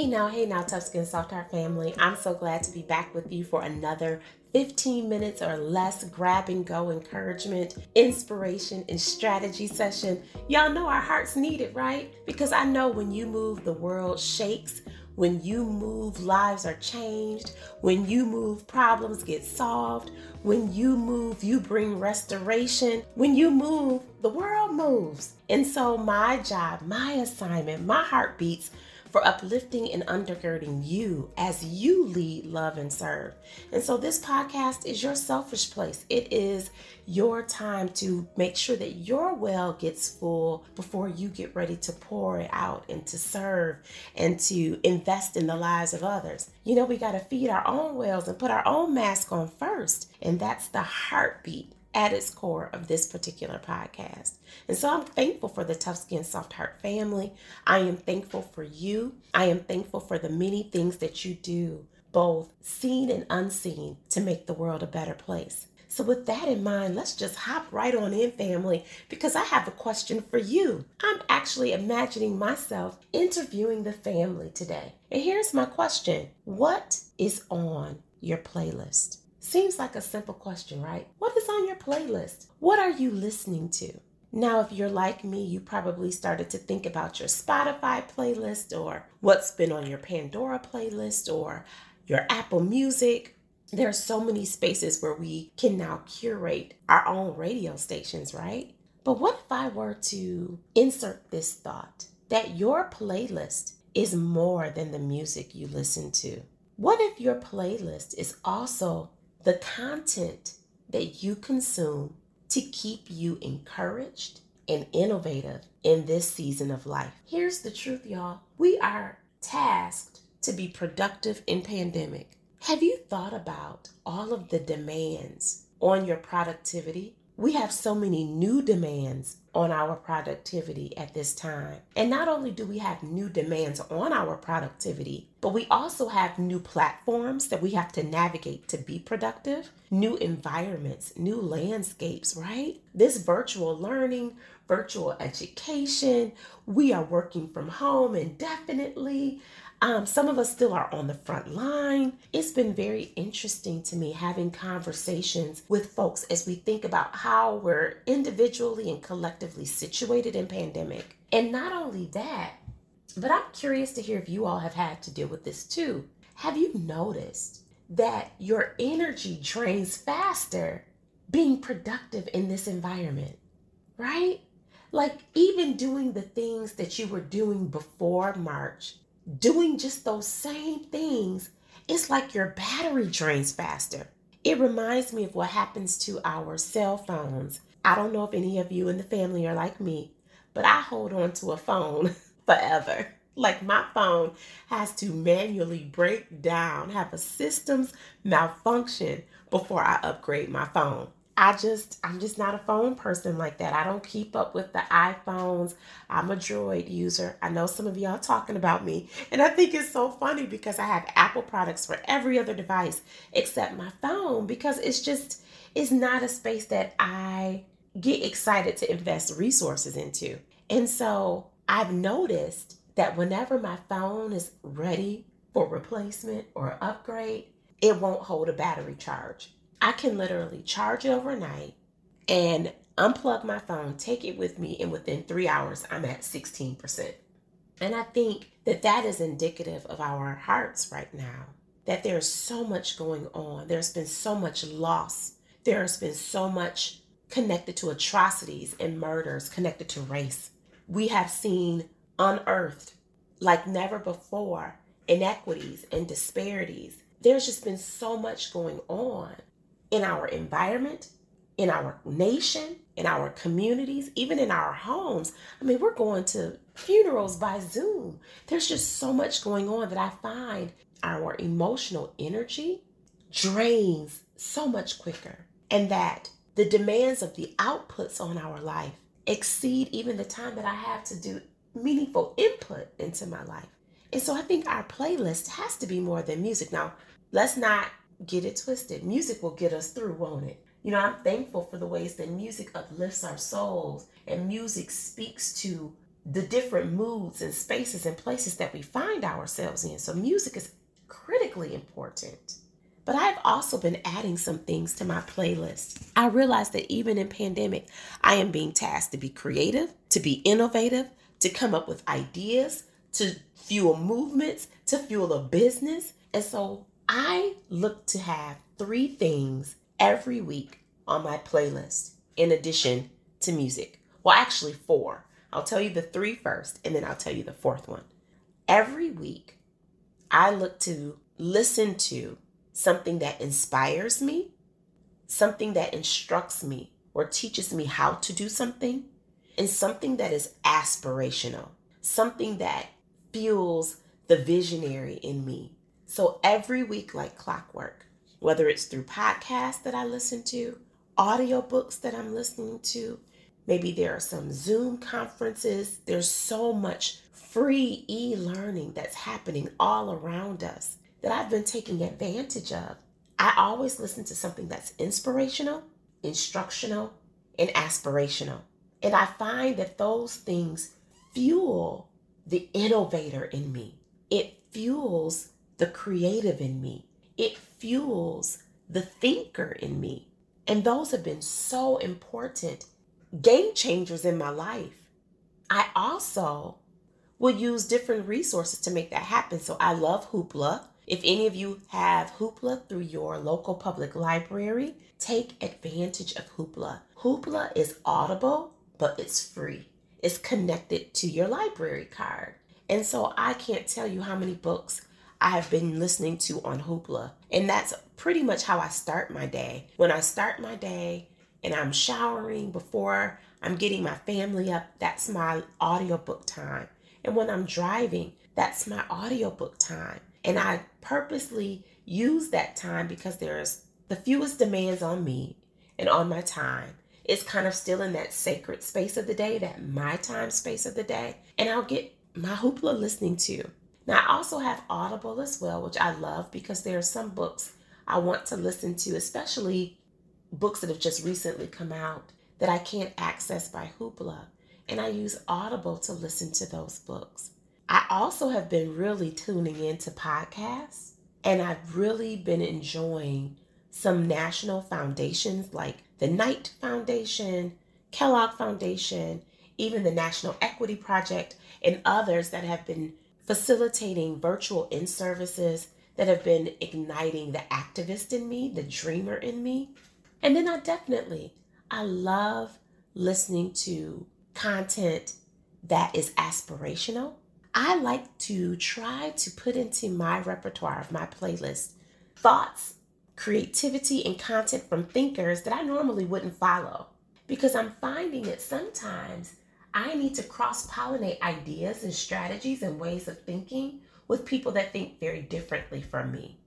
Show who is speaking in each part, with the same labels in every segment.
Speaker 1: Hey now, hey now, Tough Skin Soft Heart family. I'm so glad to be back with you for another 15 minutes or less grab and go encouragement, inspiration, and strategy session. Y'all know our hearts need it, right? Because I know when you move, the world shakes. When you move, lives are changed. When you move, problems get solved. When you move, you bring restoration. When you move, the world moves. And so, my job, my assignment, my heartbeats for uplifting and undergirding you as you lead, love, and serve. And so, this podcast is your selfish place. It is your time to make sure that your well gets full before you get ready to pour it out and to serve and to invest in the lives of others. You know, we got to feed our own wells and put our own mask on first. And that's the heartbeat at its core of this particular podcast. And so I'm thankful for the Tough Skin Soft Heart family. I am thankful for you. I am thankful for the many things that you do, both seen and unseen, to make the world a better place. So, with that in mind, let's just hop right on in, family, because I have a question for you. I'm actually imagining myself interviewing the family today. And here's my question What is on your playlist? Seems like a simple question, right? What is on your playlist? What are you listening to? Now, if you're like me, you probably started to think about your Spotify playlist or what's been on your Pandora playlist or your Apple Music. There are so many spaces where we can now curate our own radio stations, right? But what if I were to insert this thought that your playlist is more than the music you listen to? What if your playlist is also the content that you consume to keep you encouraged and innovative in this season of life. Here's the truth, y'all. We are tasked to be productive in pandemic. Have you thought about all of the demands on your productivity? We have so many new demands on our productivity at this time. And not only do we have new demands on our productivity, but we also have new platforms that we have to navigate to be productive, new environments, new landscapes, right? This virtual learning, virtual education, we are working from home indefinitely. Um, some of us still are on the front line. It's been very interesting to me having conversations with folks as we think about how we're individually and collectively situated in pandemic. And not only that, but I'm curious to hear if you all have had to deal with this too. Have you noticed that your energy drains faster being productive in this environment? Right? Like even doing the things that you were doing before March doing just those same things, it's like your battery drains faster. It reminds me of what happens to our cell phones. I don't know if any of you in the family are like me, but I hold on to a phone forever. Like my phone has to manually break down, have a systems malfunction before I upgrade my phone. I just, I'm just not a phone person like that. I don't keep up with the iPhones. I'm a Droid user. I know some of y'all talking about me. And I think it's so funny because I have Apple products for every other device except my phone because it's just, it's not a space that I get excited to invest resources into. And so I've noticed that whenever my phone is ready for replacement or upgrade, it won't hold a battery charge. I can literally charge it overnight and unplug my phone, take it with me, and within three hours, I'm at 16%. And I think that that is indicative of our hearts right now, that there's so much going on. There's been so much loss. There's been so much connected to atrocities and murders connected to race. We have seen unearthed like never before inequities and disparities. There's just been so much going on in our environment, in our nation, in our communities, even in our homes. I mean, we're going to funerals by Zoom. There's just so much going on that I find our emotional energy drains so much quicker, and that the demands of the outputs on our life exceed even the time that I have to do meaningful input into my life. And so I think our playlist has to be more than music. Now, let's not get it twisted. Music will get us through, won't it? You know, I'm thankful for the ways that music uplifts our souls and music speaks to the different moods and spaces and places that we find ourselves in. So, music is critically important. But I've also been adding some things to my playlist. I realized that even in pandemic, I am being tasked to be creative, to be innovative, to come up with ideas, to fuel movements, to fuel a business. And so I look to have three things every week on my playlist in addition to music. Well, actually, four. I'll tell you the three first, and then I'll tell you the fourth one. Every week, I look to listen to something that inspires me, something that instructs me or teaches me how to do something, and something that is aspirational, something that fuels the visionary in me. So every week, like clockwork, whether it's through podcasts that I listen to, audiobooks that I'm listening to, maybe there are some Zoom conferences, there's so much free e learning that's happening all around us that I've been taking advantage of. I always listen to something that's inspirational, instructional, and aspirational. And I find that those things fuel the innovator in me. It fuels the creative in me. It fuels the thinker in me. And those have been so important game changers in my life. I also will use different resources to make that happen. So I love Hoopla. If any of you have Hoopla through your local public library, take advantage of Hoopla. Hoopla is audible, but it's free. It's connected to your library card. And so I can't tell you how many books I have been listening to on Hoopla. And that's pretty much how I start my day. When I start my day and I'm showering before I'm getting my family up, that's my audiobook time. And when I'm driving, that's my audiobook time. And I purposely use that time because there's the fewest demands on me and on my time. It's kind of still in that sacred space of the day, that my time space of the day. And I'll get my hoopla listening to. Now, I also have Audible as well, which I love because there are some books I want to listen to, especially books that have just recently come out that I can't access by Hoopla. And I use Audible to listen to those books. I also have been really tuning into podcasts and I've really been enjoying some national foundations like the Knight Foundation, Kellogg Foundation, even the National Equity Project, and others that have been facilitating virtual in services that have been igniting the activist in me, the dreamer in me. And then I definitely, I love listening to content that is aspirational I like to try to put into my repertoire of my playlist thoughts, creativity, and content from thinkers that I normally wouldn't follow because I'm finding that sometimes I need to cross pollinate ideas and strategies and ways of thinking with people that think very differently from me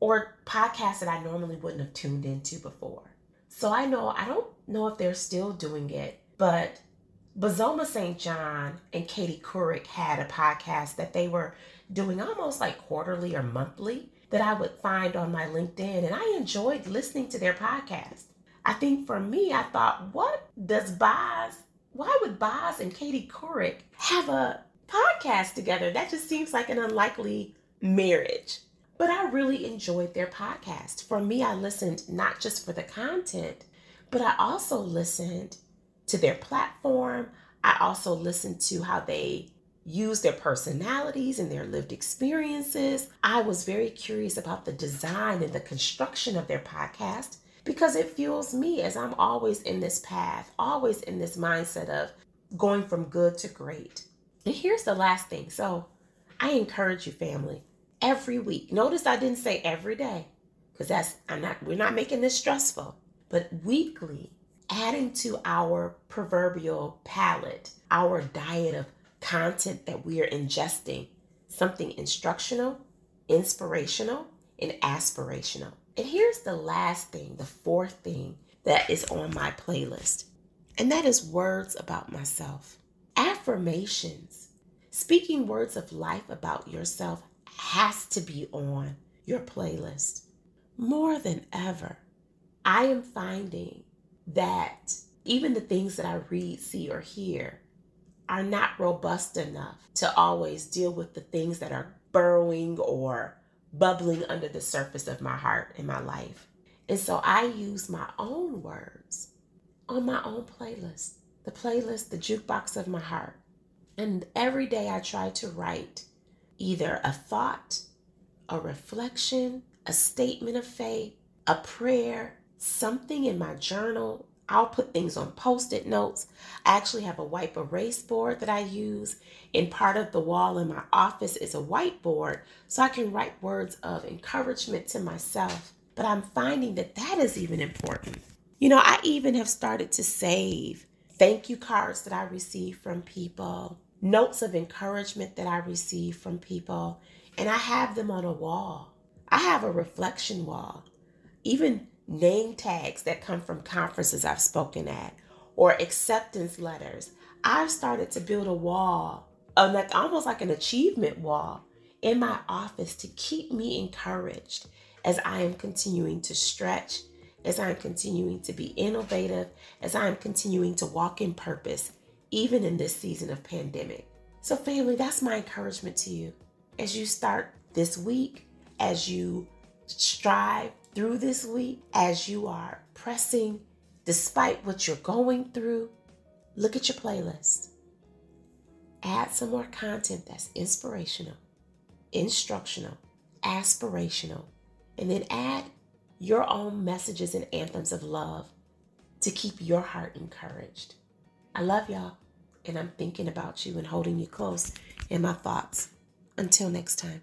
Speaker 1: or podcasts that I normally wouldn't have tuned into before. So I know, I don't know if they're still doing it, but Bozoma St. John and Katie Couric had a podcast that they were doing almost like quarterly or monthly that I would find on my LinkedIn, and I enjoyed listening to their podcast. I think for me, I thought, what does Boz, why would Boz and Katie Couric have a podcast together? That just seems like an unlikely marriage. But I really enjoyed their podcast. For me, I listened not just for the content, but I also listened to their platform. I also listened to how they use their personalities and their lived experiences. I was very curious about the design and the construction of their podcast because it fuels me as I'm always in this path, always in this mindset of going from good to great. And here's the last thing. So I encourage you, family, every week. Notice I didn't say every day because that's I'm not we're not making this stressful, but weekly adding to our proverbial palate, our diet of content that we are ingesting, something instructional, inspirational, and aspirational. And here's the last thing, the fourth thing that is on my playlist, and that is words about myself. Affirmations, speaking words of life about yourself has to be on your playlist. More than ever, I am finding that even the things that I read, see, or hear are not robust enough to always deal with the things that are burrowing or bubbling under the surface of my heart and my life. And so I use my own words on my own playlist, the playlist, the jukebox of my heart. And every day I try to write either a thought, a reflection, a statement of faith, a prayer, something in my journal. I'll put things on post it notes. I actually have a wipe erase board that I use. And part of the wall in my office is a whiteboard so I can write words of encouragement to myself. But I'm finding that that is even important. You know, I even have started to save thank you cards that I receive from people, notes of encouragement that I receive from people, and I have them on a wall. I have a reflection wall. Even name tags that come from conferences I've spoken at or acceptance letters. I've started to build a wall, like almost like an achievement wall in my office to keep me encouraged as I am continuing to stretch, as I am continuing to be innovative, as I am continuing to walk in purpose, even in this season of pandemic. So, family, that's my encouragement to you as you start this week, as you strive through this week, as you are pressing despite what you're going through. Look at your playlist. Add some more content that's inspirational, instructional, aspirational, and then add your own messages and anthems of love to keep your heart encouraged. I love y'all, and I'm thinking about you and holding you close in my thoughts. Until next time.